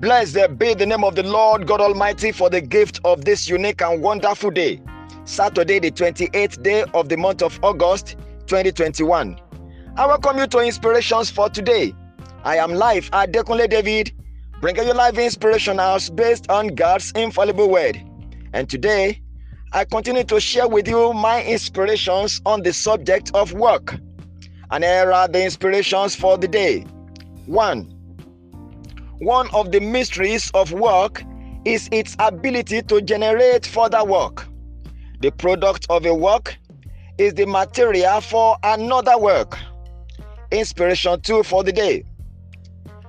Blessed be the name of the Lord God Almighty for the gift of this unique and wonderful day. Saturday, the 28th day of the month of August 2021. I welcome you to Inspirations for today. I am live Adekunle David, bringing you live inspiration house based on God's infallible word. And today, I continue to share with you my inspirations on the subject of work. And here are the inspirations for the day. 1 one of the mysteries of work is its ability to generate further work. The product of a work is the material for another work. Inspiration 2 for the day.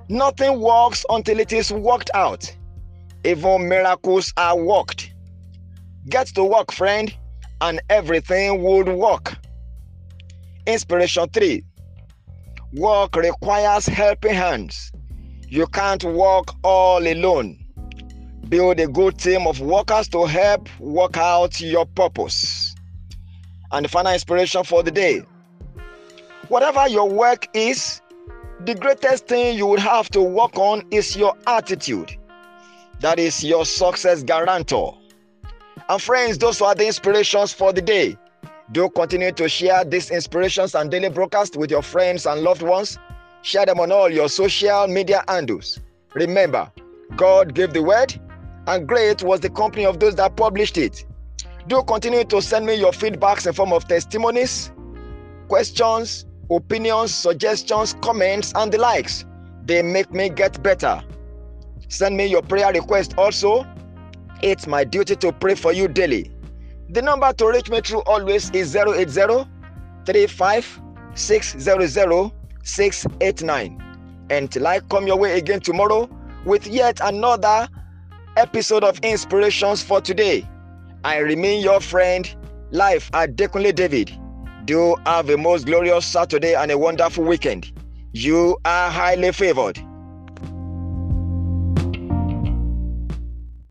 Nothing works until it is worked out. Even miracles are worked. Get to work, friend, and everything would work. Inspiration 3 Work requires helping hands. You can't work all alone. Build a good team of workers to help work out your purpose. And the final inspiration for the day whatever your work is, the greatest thing you would have to work on is your attitude. That is your success guarantor. And friends, those are the inspirations for the day. Do continue to share these inspirations and daily broadcast with your friends and loved ones Share them on all your social media handles. Remember, God gave the word, and great was the company of those that published it. Do continue to send me your feedbacks in form of testimonies, questions, opinions, suggestions, comments, and the likes. They make me get better. Send me your prayer request also. It's my duty to pray for you daily. The number to reach me through always is 080 35 600 689. Until I come your way again tomorrow with yet another episode of Inspirations for Today, I remain your friend, Life Adekunle David. Do have a most glorious Saturday and a wonderful weekend. You are highly favored.